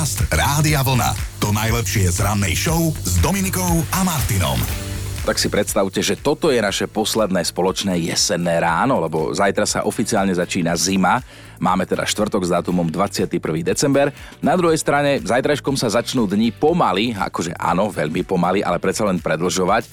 Podcast Rádia Vlna. To najlepšie z rannej show s Dominikou a Martinom. Tak si predstavte, že toto je naše posledné spoločné jesenné ráno, lebo zajtra sa oficiálne začína zima. Máme teda štvrtok s dátumom 21. december. Na druhej strane, zajtrajškom sa začnú dni pomaly, akože áno, veľmi pomaly, ale predsa len predlžovať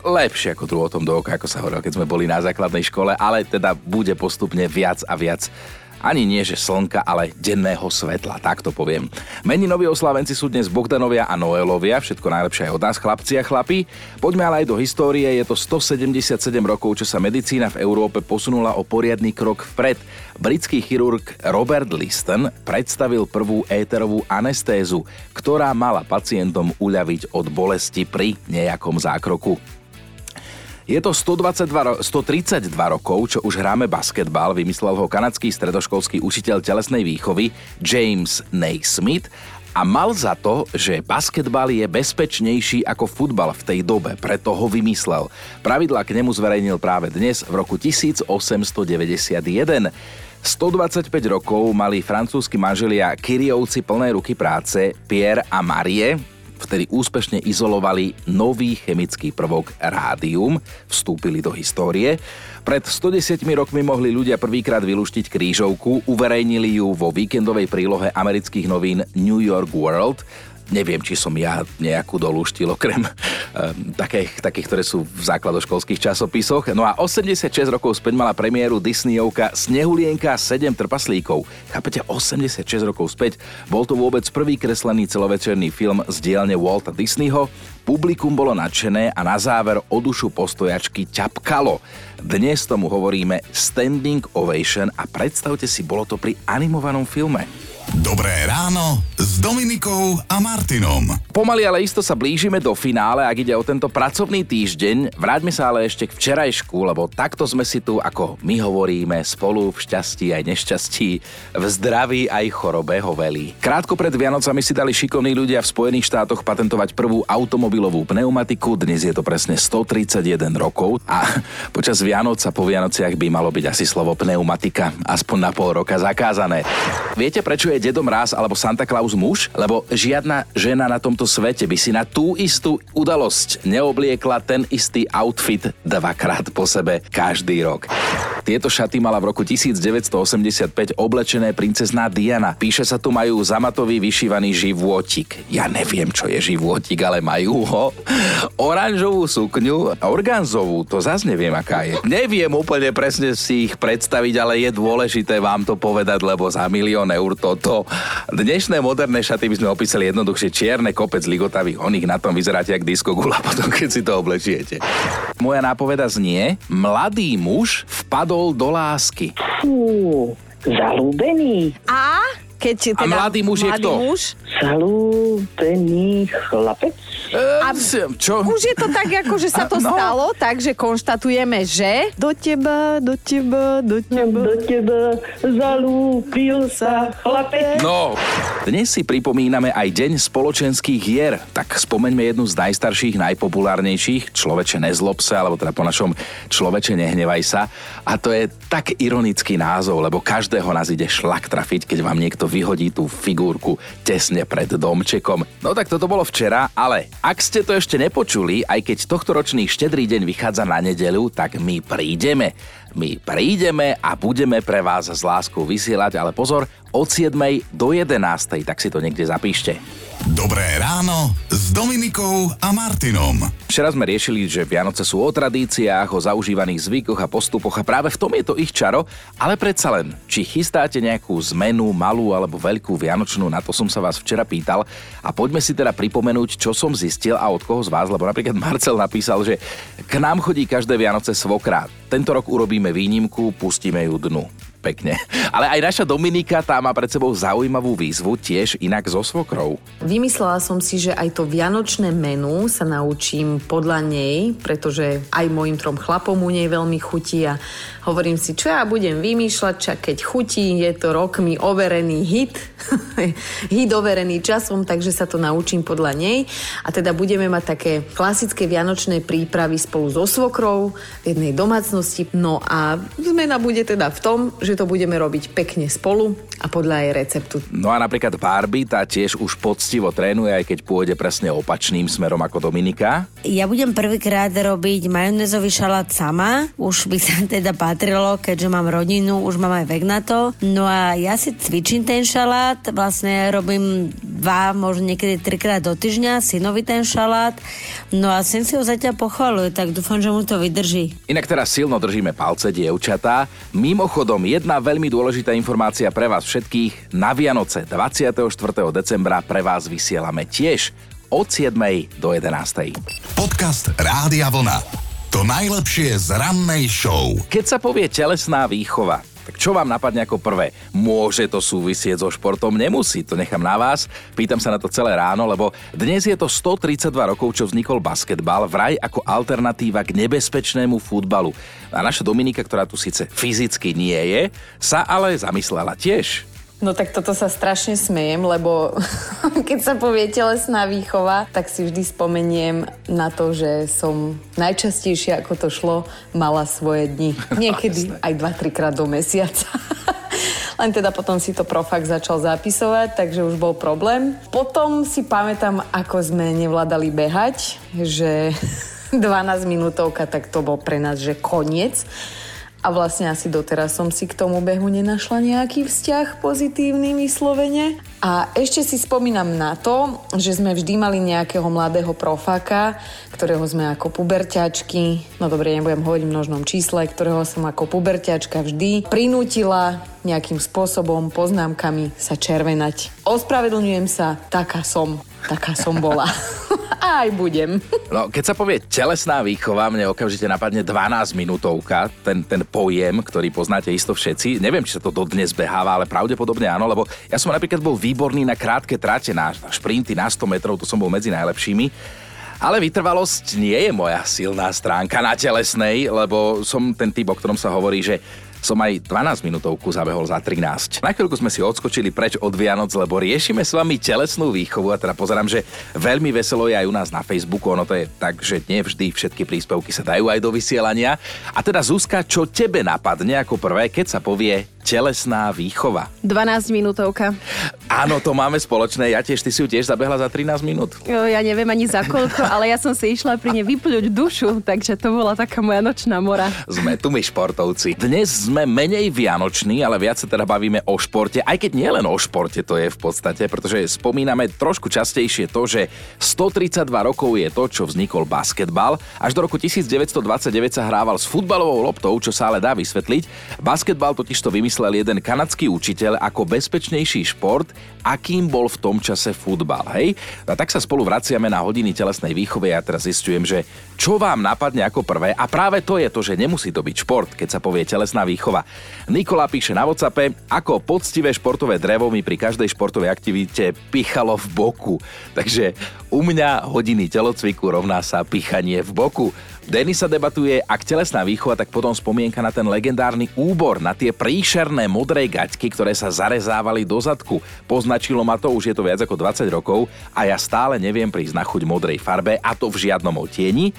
lepšie ako druhotom do oka, ako sa hovorilo, keď sme boli na základnej škole, ale teda bude postupne viac a viac ani nie že slnka, ale denného svetla, tak to poviem. Meninoví oslávenci sú dnes Bogdanovia a Noelovia, všetko najlepšie aj od nás chlapci a chlapi. Poďme ale aj do histórie, je to 177 rokov, čo sa medicína v Európe posunula o poriadny krok vpred. Britský chirurg Robert Liston predstavil prvú éterovú anestézu, ktorá mala pacientom uľaviť od bolesti pri nejakom zákroku. Je to 122, 132 rokov, čo už hráme basketbal, vymyslel ho kanadský stredoškolský učiteľ telesnej výchovy James Naismith a mal za to, že basketbal je bezpečnejší ako futbal v tej dobe, preto ho vymyslel. Pravidla k nemu zverejnil práve dnes v roku 1891. 125 rokov mali francúzski manželia Kyriovci plné ruky práce Pierre a Marie, vtedy úspešne izolovali nový chemický prvok rádium, vstúpili do histórie. Pred 110 rokmi mohli ľudia prvýkrát vylúštiť krížovku, uverejnili ju vo víkendovej prílohe amerických novín New York World neviem, či som ja nejakú dolúštil, okrem um, takých, takých, ktoré sú v základoškolských časopisoch. No a 86 rokov späť mala premiéru Disneyovka Snehulienka 7 trpaslíkov. Chápete, 86 rokov späť. Bol to vôbec prvý kreslený celovečerný film z dielne Walta Disneyho. Publikum bolo nadšené a na záver o dušu postojačky ťapkalo. Dnes tomu hovoríme Standing Ovation a predstavte si, bolo to pri animovanom filme. Dobré ráno s Dominikou a Martinom. Pomaly ale isto sa blížime do finále, ak ide o tento pracovný týždeň. Vráťme sa ale ešte k včerajšku, lebo takto sme si tu, ako my hovoríme, spolu v šťastí aj nešťastí, v zdraví aj chorobe hoveli. Krátko pred Vianocami si dali šikovní ľudia v Spojených štátoch patentovať prvú automobilovú pneumatiku. Dnes je to presne 131 rokov a počas Vianoc a po Vianociach by malo byť asi slovo pneumatika aspoň na pol roka zakázané. Viete, prečo je Dedo Mráz alebo Santa Claus muž? Lebo žiadna žena na tomto svete by si na tú istú udalosť neobliekla ten istý outfit dvakrát po sebe každý rok. Tieto šaty mala v roku 1985 oblečené princezná Diana. Píše sa tu majú zamatový vyšívaný životik. Ja neviem, čo je životik, ale majú ho. Oranžovú sukňu a orgánzovú, to zase neviem, aká je. Neviem úplne presne si ich predstaviť, ale je dôležité vám to povedať, lebo za milión eur toto to. Dnešné moderné šaty by sme opísali jednoduchšie čierne kopec ligotavých oných, na tom vyzeráte jak disco gula potom, keď si to oblečiete. Moja nápoveda znie, mladý muž vpadol do lásky. Fú, zalúbený. A keď teda A mladý muž je mladý kto? Muž, Zalúbený chlapec. A čo? už je to tak, ako že sa to No. stalo, takže konštatujeme, že do teba, do teba, do teba. Do teba zalúbil sa chlapec. No, dnes si pripomíname aj Deň spoločenských hier. Tak spomeňme jednu z najstarších, najpopulárnejších, Človeče nezlob sa, alebo teda po našom Človeče nehnevaj sa. A to je tak ironický názov, lebo každého nás ide šlak trafiť, keď vám niekto vyhodí tú figurku tesne pred domčekom. No tak toto bolo včera, ale ak ste to ešte nepočuli, aj keď tohtoročný štedrý deň vychádza na nedeľu, tak my prídeme. My prídeme a budeme pre vás s láskou vysielať, ale pozor, od 7. do 11. tak si to niekde zapíšte. Dobré ráno s Dominikou a Martinom. Včera sme riešili, že Vianoce sú o tradíciách, o zaužívaných zvykoch a postupoch a práve v tom je to ich čaro, ale predsa len, či chystáte nejakú zmenu, malú alebo veľkú vianočnú, na to som sa vás včera pýtal a poďme si teda pripomenúť, čo som zistil a od koho z vás, lebo napríklad Marcel napísal, že k nám chodí každé Vianoce svokrát. Tento rok urobíme výnimku, pustíme ju dnu. Pekne. Ale aj naša Dominika tá má pred sebou zaujímavú výzvu, tiež inak so svokrou. Vymyslela som si, že aj to vianočné menu sa naučím podľa nej, pretože aj mojim trom chlapom u nej veľmi chutí a hovorím si, čo ja budem vymýšľať, čak keď chutí, je to rokmi overený hit, hit overený časom, takže sa to naučím podľa nej a teda budeme mať také klasické vianočné prípravy spolu so svokrou v jednej domácnosti. No a zmena bude teda v tom, že že to budeme robiť pekne spolu a podľa jej receptu. No a napríklad Barbie, tá tiež už poctivo trénuje, aj keď pôjde presne opačným smerom ako Dominika. Ja budem prvýkrát robiť majonézový šalát sama. Už by sa teda patrilo, keďže mám rodinu, už mám aj vek na to. No a ja si cvičím ten šalát, vlastne robím dva, možno niekedy trikrát do týždňa, synovi ten šalát. No a sem si ho zatiaľ pochvaluje, tak dúfam, že mu to vydrží. Inak teraz silno držíme palce, dievčatá. Mimochodom, jedna veľmi dôležitá informácia pre vás všetkých. Na Vianoce 24. decembra pre vás vysielame tiež od 7. do 11. Podcast Rádia Vlna. To najlepšie z rannej show. Keď sa povie telesná výchova, tak čo vám napadne ako prvé? Môže to súvisieť so športom? Nemusí, to nechám na vás. Pýtam sa na to celé ráno, lebo dnes je to 132 rokov, čo vznikol basketbal, vraj ako alternatíva k nebezpečnému futbalu. A naša Dominika, ktorá tu síce fyzicky nie je, sa ale zamyslela tiež. No tak toto sa strašne smejem, lebo keď sa povie telesná výchova, tak si vždy spomeniem na to, že som najčastejšie, ako to šlo, mala svoje dni. Niekedy aj 2-3 krát do mesiaca. Len teda potom si to profak začal zapisovať, takže už bol problém. Potom si pamätám, ako sme nevládali behať, že 12 minútovka, tak to bol pre nás, že koniec. A vlastne asi doteraz som si k tomu behu nenašla nejaký vzťah pozitívny vyslovene. A ešte si spomínam na to, že sme vždy mali nejakého mladého profáka, ktorého sme ako puberťačky, no dobre, nebudem hovoriť v množnom čísle, ktorého som ako puberťačka vždy prinútila nejakým spôsobom, poznámkami sa červenať. Ospravedlňujem sa, taká som, taká som bola. Aj budem. No, keď sa povie telesná výchova, mne okamžite napadne 12 minútovka, ten, ten pojem, ktorý poznáte isto všetci. Neviem, či sa to dodnes beháva, ale pravdepodobne áno, lebo ja som napríklad bol výborný na krátke trate, na šprinty na 100 metrov, to som bol medzi najlepšími. Ale vytrvalosť nie je moja silná stránka na telesnej, lebo som ten typ, o ktorom sa hovorí, že som aj 12 minútovku zabehol za 13. Na chvíľku sme si odskočili preč od Vianoc, lebo riešime s vami telesnú výchovu a teda pozerám, že veľmi veselo je aj u nás na Facebooku. Ono to je tak, že nevždy všetky príspevky sa dajú aj do vysielania. A teda Zuzka, čo tebe napadne ako prvé, keď sa povie telesná výchova. 12 minútovka. Áno, to máme spoločné. Ja tiež, ty si ju tiež zabehla za 13 minút. Jo, ja neviem ani za koľko, ale ja som si išla pri nej vypľuť dušu, takže to bola taká moja nočná mora. Sme tu my športovci. Dnes sme menej vianoční, ale viac sa teda bavíme o športe, aj keď nie len o športe to je v podstate, pretože spomíname trošku častejšie to, že 132 rokov je to, čo vznikol basketbal. Až do roku 1929 sa hrával s futbalovou loptou, čo sa ale dá vysvetliť. Basketbal totiž to vymyslel vymyslel jeden kanadský učiteľ ako bezpečnejší šport, akým bol v tom čase futbal. Hej? A tak sa spolu vraciame na hodiny telesnej výchove a teraz zistujem, že čo vám napadne ako prvé a práve to je to, že nemusí to byť šport, keď sa povie telesná výchova. Nikola píše na WhatsAppe, ako poctivé športové drevo mi pri každej športovej aktivite pichalo v boku. Takže u mňa hodiny telocviku rovná sa pichanie v boku. Denis sa debatuje, ak telesná výchova, tak potom spomienka na ten legendárny úbor, na tie príšerné modré gaťky, ktoré sa zarezávali do zadku. Poznačilo ma to, už je to viac ako 20 rokov a ja stále neviem prísť na chuť modrej farbe a to v žiadnom otieni.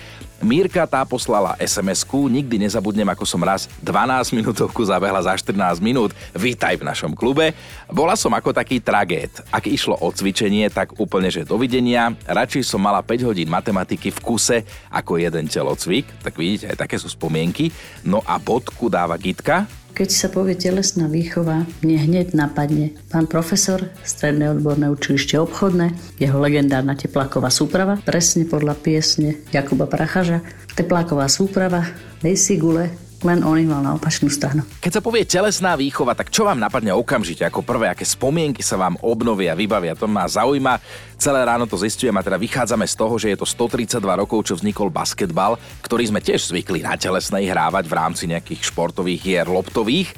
Mírka tá poslala SMS-ku, nikdy nezabudnem, ako som raz 12 minútovku zabehla za 14 minút. Vítaj v našom klube. Bola som ako taký tragét. Ak išlo o cvičenie, tak úplne, že dovidenia. Radšej som mala 5 hodín matematiky v kuse ako jeden telocvik. Tak vidíte, aj také sú spomienky. No a bodku dáva Gitka. Keď sa povie telesná výchova, mne hneď napadne. Pán profesor, stredné odborné učilište obchodné, jeho legendárna tepláková súprava, presne podľa piesne Jakuba Prachaža, tepláková súprava, Nejsi gule, len on ich mal na opačnú stranu. Keď sa povie telesná výchova, tak čo vám napadne okamžite ako prvé, aké spomienky sa vám obnovia, vybavia, to ma zaujíma. Celé ráno to zistujem a teda vychádzame z toho, že je to 132 rokov, čo vznikol basketbal, ktorý sme tiež zvykli na telesnej hrávať v rámci nejakých športových hier loptových.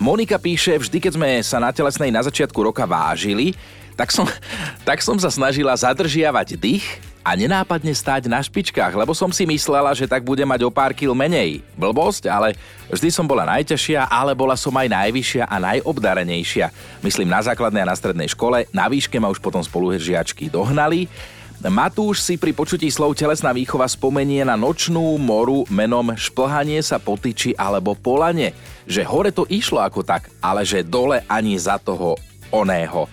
Monika píše, vždy keď sme sa na telesnej na začiatku roka vážili, tak som, tak som sa snažila zadržiavať dých a nenápadne stáť na špičkách, lebo som si myslela, že tak bude mať o pár kil menej. Blbosť, ale vždy som bola najťažšia, ale bola som aj najvyššia a najobdarenejšia. Myslím na základnej a na strednej škole, na výške ma už potom spolužiačky dohnali. Matúš si pri počutí slov telesná výchova spomenie na nočnú moru menom šplhanie sa po tyči alebo polane. Že hore to išlo ako tak, ale že dole ani za toho oného.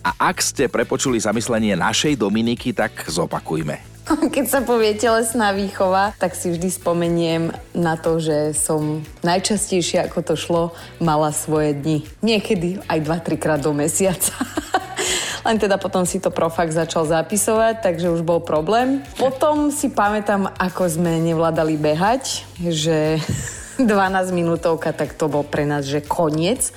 A ak ste prepočuli zamyslenie našej Dominiky, tak zopakujme. Keď sa povie telesná výchova, tak si vždy spomeniem na to, že som najčastejšie, ako to šlo, mala svoje dni. Niekedy aj 2-3 krát do mesiaca. Len teda potom si to profak začal zapisovať, takže už bol problém. Potom si pamätám, ako sme nevládali behať, že 12 minútovka, tak to bol pre nás, že koniec.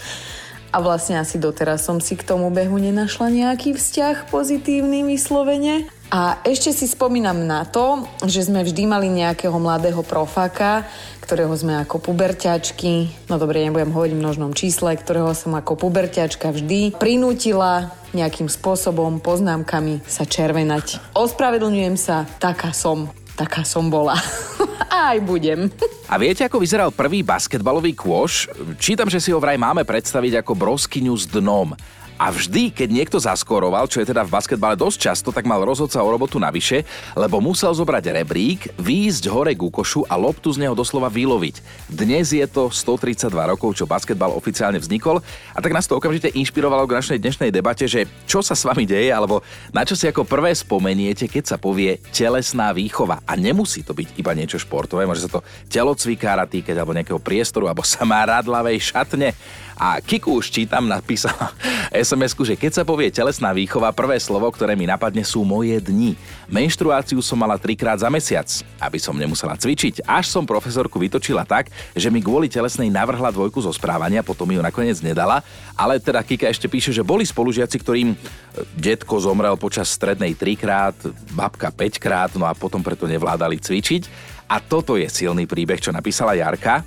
A vlastne asi doteraz som si k tomu behu nenašla nejaký vzťah pozitívny vyslovene. A ešte si spomínam na to, že sme vždy mali nejakého mladého profáka, ktorého sme ako puberťačky, no dobre, nebudem hovoriť v množnom čísle, ktorého som ako puberťačka vždy prinútila nejakým spôsobom, poznámkami sa červenať. Ospravedlňujem sa, taká som, taká som bola. Aj budem. A viete, ako vyzeral prvý basketbalový kôš? Čítam, že si ho vraj máme predstaviť ako broskyňu s dnom. A vždy, keď niekto zaskoroval, čo je teda v basketbale dosť často, tak mal rozhodca o robotu navyše, lebo musel zobrať rebrík, výjsť hore k košu a loptu z neho doslova vyloviť. Dnes je to 132 rokov, čo basketbal oficiálne vznikol a tak nás to okamžite inšpirovalo k našej dnešnej debate, že čo sa s vami deje, alebo na čo si ako prvé spomeniete, keď sa povie telesná výchova. A nemusí to byť iba niečo športové, môže sa to telocvikára týkať alebo nejakého priestoru, alebo sa má radlavej šatne. A Kiku už čítam, napísala sms že keď sa povie telesná výchova, prvé slovo, ktoré mi napadne sú moje dni. Menštruáciu som mala trikrát za mesiac, aby som nemusela cvičiť. Až som profesorku vytočila tak, že mi kvôli telesnej navrhla dvojku zo správania, potom ju nakoniec nedala. Ale teda Kika ešte píše, že boli spolužiaci, ktorým e, detko zomrel počas strednej trikrát, babka 5 krát, no a potom preto nevládali cvičiť. A toto je silný príbeh, čo napísala Jarka,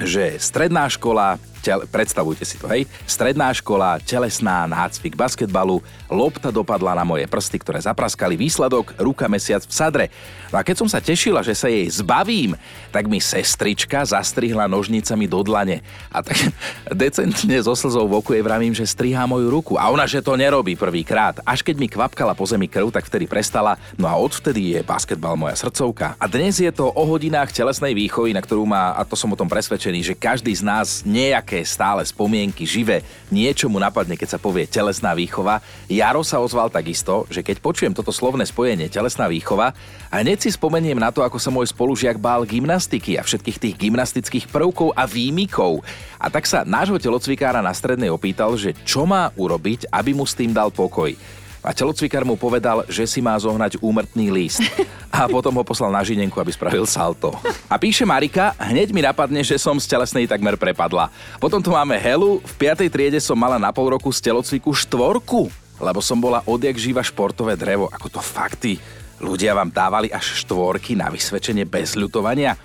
že stredná škola, tel, predstavujte si to, hej, stredná škola, telesná, nácvik basketbalu, lopta dopadla na moje prsty, ktoré zapraskali, výsledok, ruka mesiac v sadre. No a keď som sa tešila, že sa jej zbavím, tak mi sestrička zastrihla nožnicami do dlane. A tak decentne so slzou v oku jej vravím, že strihá moju ruku. A ona, že to nerobí prvýkrát. Až keď mi kvapkala po zemi krv, tak vtedy prestala. No a odvtedy je basketbal moja srdcovka. A dnes je to o hodinách telesnej výchovy, na ktorú má, a to som o tom presvedčený, že každý z nás nejak nejaké stále spomienky, živé, niečo mu napadne, keď sa povie telesná výchova. Jaro sa ozval takisto, že keď počujem toto slovné spojenie telesná výchova, a hneď si spomeniem na to, ako sa môj spolužiak bál gymnastiky a všetkých tých gymnastických prvkov a výmikov. A tak sa nášho telocvikára na strednej opýtal, že čo má urobiť, aby mu s tým dal pokoj a telocvikár mu povedal, že si má zohnať úmrtný list. A potom ho poslal na žinenku, aby spravil salto. A píše Marika, hneď mi napadne, že som z telesnej takmer prepadla. Potom tu máme Helu, v 5. triede som mala na pol roku z telocviku štvorku, lebo som bola odjak živa športové drevo. Ako to fakty. Ľudia vám dávali až štvorky na vysvedčenie bez ľutovania.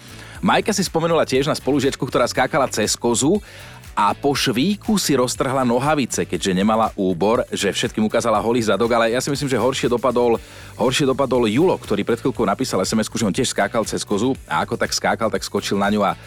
Majka si spomenula tiež na spolužiečku, ktorá skákala cez kozu a po švíku si roztrhla nohavice, keďže nemala úbor, že všetkým ukázala holý zadok, ale ja si myslím, že horšie dopadol, horšie dopadol Julo, ktorý pred chvíľkou napísal sms že on tiež skákal cez kozu. A ako tak skákal, tak skočil na ňu a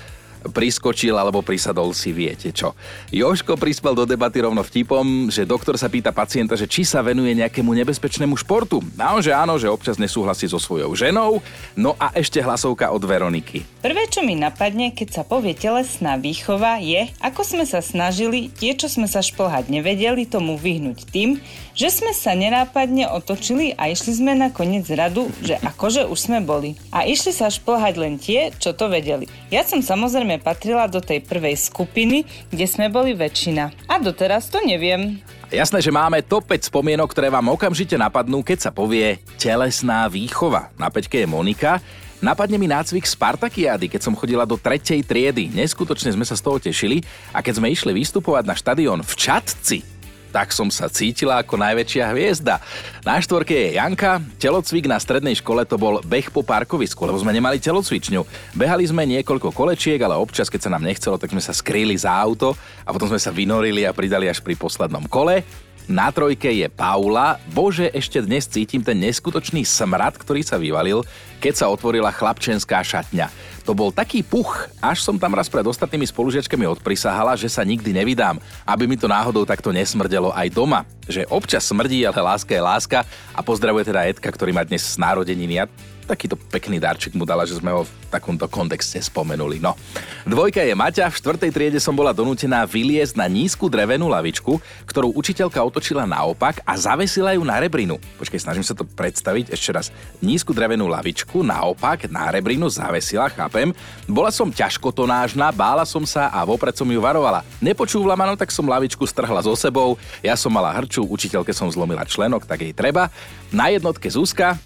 priskočil alebo prisadol si viete čo. Joško prispel do debaty rovno vtipom, že doktor sa pýta pacienta, že či sa venuje nejakému nebezpečnému športu. A on, že áno, že občas nesúhlasí so svojou ženou. No a ešte hlasovka od Veroniky. Prvé, čo mi napadne, keď sa povie telesná výchova, je, ako sme sa snažili tie, čo sme sa šplhať nevedeli, tomu vyhnúť tým, že sme sa nenápadne otočili a išli sme na koniec radu, že akože už sme boli. A išli sa šplhať len tie, čo to vedeli. Ja som samozrejme patrila do tej prvej skupiny, kde sme boli väčšina. A doteraz to neviem. Jasné, že máme top 5 spomienok, ktoré vám okamžite napadnú, keď sa povie telesná výchova. Na peťke je Monika. Napadne mi nácvik Spartakiády, keď som chodila do tretej triedy. Neskutočne sme sa z toho tešili a keď sme išli vystupovať na štadión v Čatci, tak som sa cítila ako najväčšia hviezda. Na štvorke je Janka, telocvik na strednej škole to bol beh po parkovisku, lebo sme nemali telocvičňu. Behali sme niekoľko kolečiek, ale občas, keď sa nám nechcelo, tak sme sa skrýli za auto a potom sme sa vynorili a pridali až pri poslednom kole. Na trojke je Paula. Bože, ešte dnes cítim ten neskutočný smrad, ktorý sa vyvalil, keď sa otvorila chlapčenská šatňa. To bol taký puch, až som tam raz pred ostatnými spolužiačkami odprisahala, že sa nikdy nevydám, aby mi to náhodou takto nesmrdelo aj doma. že občas smrdí, ale láska je láska. A pozdravuje teda Edka, ktorý má dnes národeniny a takýto pekný darček mu dala, že sme ho v takomto kontexte spomenuli. No. Dvojka je Maťa, v štvrtej triede som bola donútená vyliezť na nízku drevenú lavičku, ktorú učiteľka otočila naopak a zavesila ju na rebrinu. Počkej, snažím sa to predstaviť ešte raz. Nízku drevenú lavičku naopak na rebrinu zavesila, chápem. Bola som ťažkotonážna, bála som sa a vopred som ju varovala. Nepočúvala ma, no tak som lavičku strhla so sebou. Ja som mala hrču, učiteľke som zlomila členok, tak jej treba. Na jednotke Zuzka,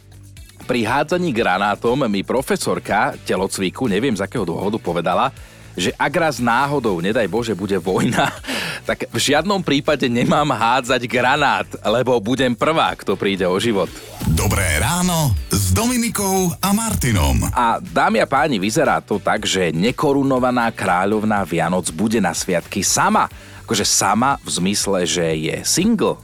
pri hádzaní granátom mi profesorka telocviku, neviem z akého dôvodu, povedala, že ak raz náhodou, nedaj Bože, bude vojna, tak v žiadnom prípade nemám hádzať granát, lebo budem prvá, kto príde o život. Dobré ráno s Dominikou a Martinom. A dámy a páni, vyzerá to tak, že nekorunovaná kráľovná Vianoc bude na sviatky sama. Akože sama v zmysle, že je single.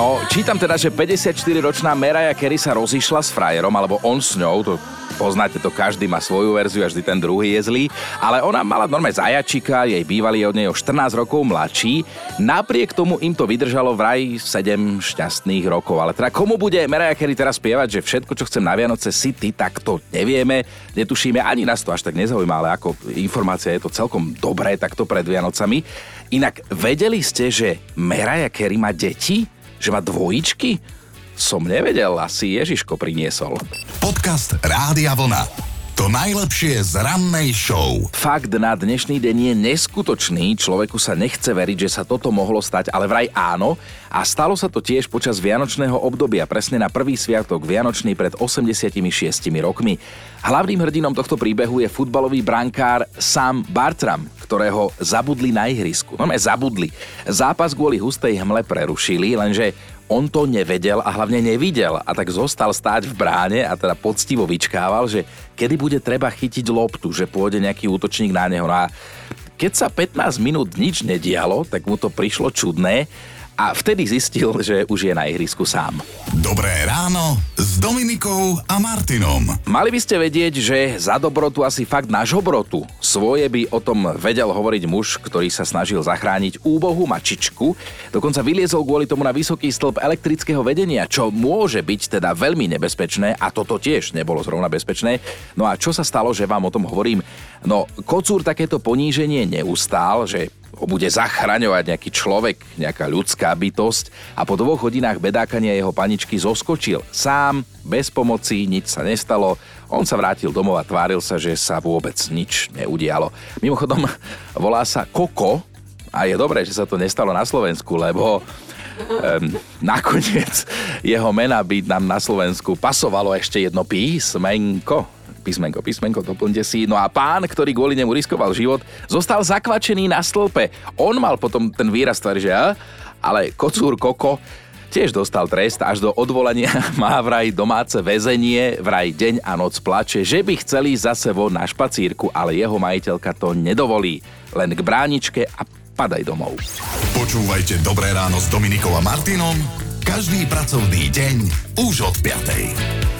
No, čítam teda, že 54-ročná Mariah Carey sa rozišla s frajerom, alebo on s ňou, to poznáte to, každý má svoju verziu a vždy ten druhý je zlý, ale ona mala normálne zajačika, jej bývalý je od nej o 14 rokov mladší, napriek tomu im to vydržalo vraj 7 šťastných rokov, ale teda komu bude Mariah Carey teraz spievať, že všetko, čo chcem na Vianoce si ty, tak to nevieme, netušíme, ani nás to až tak nezaujíma, ale ako informácia je to celkom dobré takto pred Vianocami. Inak vedeli ste, že Mariah Carey má deti? Že má dvojičky? Som nevedel, asi Ježiško priniesol. Podcast Rádia Vlna. To najlepšie z rannej show. Fakt na dnešný deň je neskutočný, človeku sa nechce veriť, že sa toto mohlo stať, ale vraj áno. A stalo sa to tiež počas vianočného obdobia, presne na prvý sviatok Vianočný pred 86 rokmi. Hlavným hrdinom tohto príbehu je futbalový brankár Sam Bartram, ktorého zabudli na ihrisku. No zabudli. Zápas kvôli hustej hmle prerušili, lenže on to nevedel a hlavne nevidel a tak zostal stáť v bráne a teda poctivo vyčkával, že kedy bude treba chytiť loptu, že pôjde nejaký útočník na neho. No a keď sa 15 minút nič nedialo, tak mu to prišlo čudné a vtedy zistil, že už je na ihrisku sám. Dobré ráno s Dominikou a Martinom. Mali by ste vedieť, že za dobrotu asi fakt na žobrotu. Svoje by o tom vedel hovoriť muž, ktorý sa snažil zachrániť úbohu mačičku. Dokonca vyliezol kvôli tomu na vysoký stĺp elektrického vedenia, čo môže byť teda veľmi nebezpečné a toto tiež nebolo zrovna bezpečné. No a čo sa stalo, že vám o tom hovorím? No, kocúr takéto poníženie neustál, že ho bude zachraňovať nejaký človek, nejaká ľudská bytosť a po dvoch hodinách bedákania jeho paničky zoskočil. Sám, bez pomoci, nič sa nestalo. On sa vrátil domov a tváril sa, že sa vôbec nič neudialo. Mimochodom, volá sa Koko a je dobré, že sa to nestalo na Slovensku, lebo um, nakoniec jeho mena by nám na Slovensku pasovalo ešte jedno písmenko písmenko, písmenko, doplňte si. No a pán, ktorý kvôli nemu riskoval život, zostal zakvačený na stĺpe. On mal potom ten výraz tvár, že ale kocúr Koko tiež dostal trest až do odvolania má vraj domáce väzenie, vraj deň a noc plače, že by chceli zase von na špacírku, ale jeho majiteľka to nedovolí. Len k bráničke a padaj domov. Počúvajte Dobré ráno s Dominikom a Martinom každý pracovný deň už od 5.